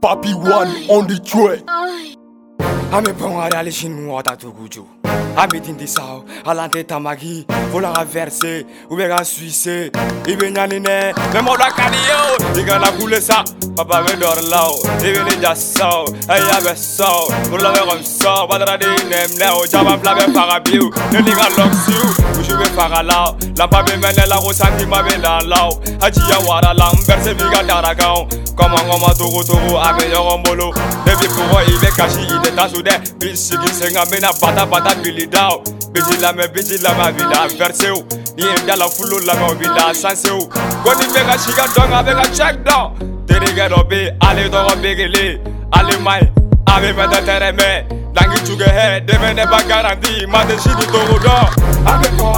Papi One on the track. Ame pongari ale shin wata tuguju Ame tindi sao alante tamagi Vola ga verse ube ga suisse. Ibe nyani ne me moda kani yo. Iga na kule sa papa me dor lao Ibe ne jasao Aya be sao Vola be gon sao Badra de nem ne o jaba fla be faga biu Ne liga long siu Ushu be faga lao Lampa be mene la go santi ma be la lao Aji ya wara lang verse biga dara gao Koma ngoma togo togo ame nyongo mbolo Nebi pour ibe kashi ide tasu de Bisigi senga mena bata bata bili dao Biji la me biji la ma vila verse o Ni enda la fulo la me vila sanse o Goni mega shiga donga mega check down Tere get obe ale dogo begele Ale mai ame me de tere me Dangi chuge he deme ne ba garanti. Ma de shini togo do Ame ko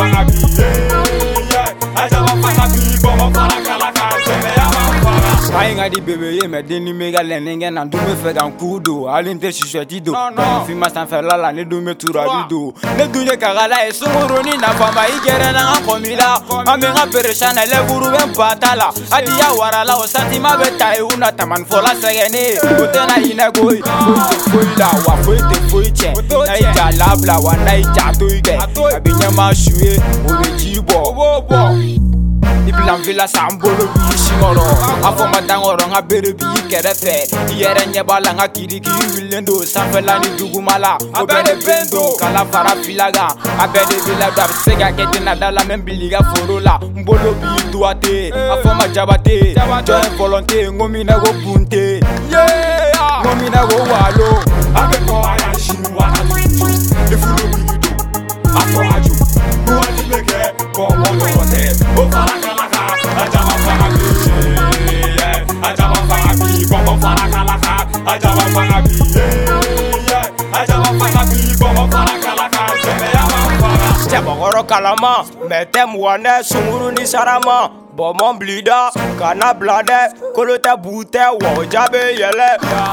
when I do nga di bebe ye mɛ den ni ka lɛnni na dun bɛ fɛ ka n ku don hali tɛ susɛti don finma sanfɛla la ne dun bɛ turali don ne dun ye kagala ye sunkurunin nafama i gɛrɛ na n ka kɔmi la an bɛ ka peresan na lɛburu bɛ ba ta la a di ya warala o santima bɛ ta ye u na sɛgɛnnen o foyi tɛ foyi la wa foyi tɛ foyi tiɲɛ n'a y'i ja labila wa n'a y'i ja to i kɛ a bɛ ɲɛma su ye o bɛ ji bɔ n vila san bolo b'i sinkɔrɔ a fɔ ma dankɔrɔ n ka bere b'i kɛrɛfɛ i yɛrɛ ɲɛ b'a la n ka kiriki wililen don sanfɛla ni duguma la o bɛɛ de bɛ n don kala fara fila kan a bɛɛ de b'i ladon a bɛ se ka kɛ ten na da la mɛ bili i ka foro la n bolo b'i duwate a fɔ ma jabate jɔn ye volonté n ko min na ko bunte. N ko min na ko walo. Ame ko aya shinu bomb for a calaka. I just want for a bee. Yeah, I just want for a bee. Bomb kalama mɛ tɛ muganɛ sunkuru ni sarama bɔnbɔn bilida kana bila dɛ kolo tɛ bu tɛ wɔja bɛ yɛlɛ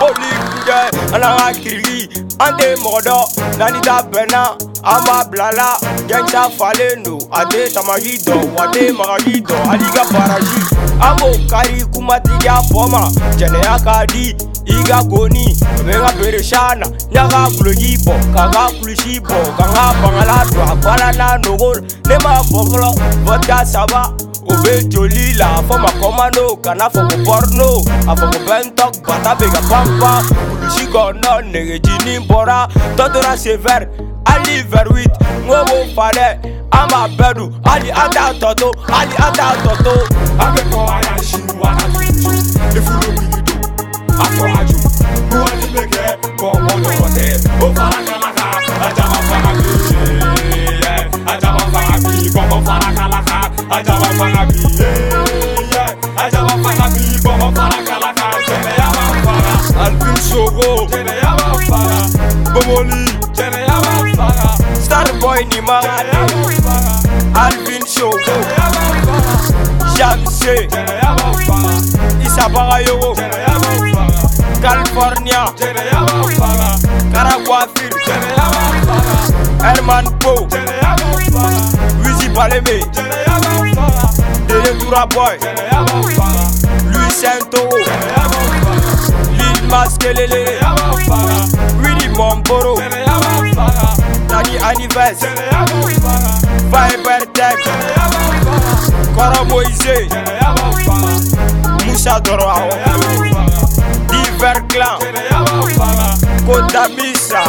oli kun tɛ ka kiriki an tɛ mɔgɔ dɔ n'an ta bɛnna amablala genta falendo ate tamajido ate magajido aliga paraji amo kari kumatiga poma jɛnɛya ka di i ka goni a bɛ ka bere sana ɲa ka kuloji bɔ ka ka kulusi bɔ ka ka bangala don a bala n'a nogo ne ma bɔ fɔlɔ vɔta saba o bɛ joli la a fɔ ma kɔmano kana fɔ ko bɔrino a fɔ ko bɛntɔ bata bɛ ka panpan kulusi kɔnɔ negejinin bɔra dɔ tora sevɛri ali verwit ŋomo fare ama bedu. Ali ata toto ali ata toto. akẹ́kọ̀ọ́ ara ṣì wà ìfúnni mi ni tó àfọwájú wọ́n ti lè kẹ́ kọ́ wọ́n lọ́wọ́ tẹ̀ ó fara kàlàkà ajá wa fara bí ṣe ajá wa fara bí kọ́kọ́ fara kàlàkà ajá wa fara bí. Jamse Jene yama fara Isabaga Yogo Jene yama fara California Karaguafir Herman Poe Luigi Baleme Dele Tura Boy Louis fara Lil Maskelele Willy Momboro Dani Anivers Viber yama kɔrɔ moise musa dɔrɔ awɔ divɛr kilan kodamisa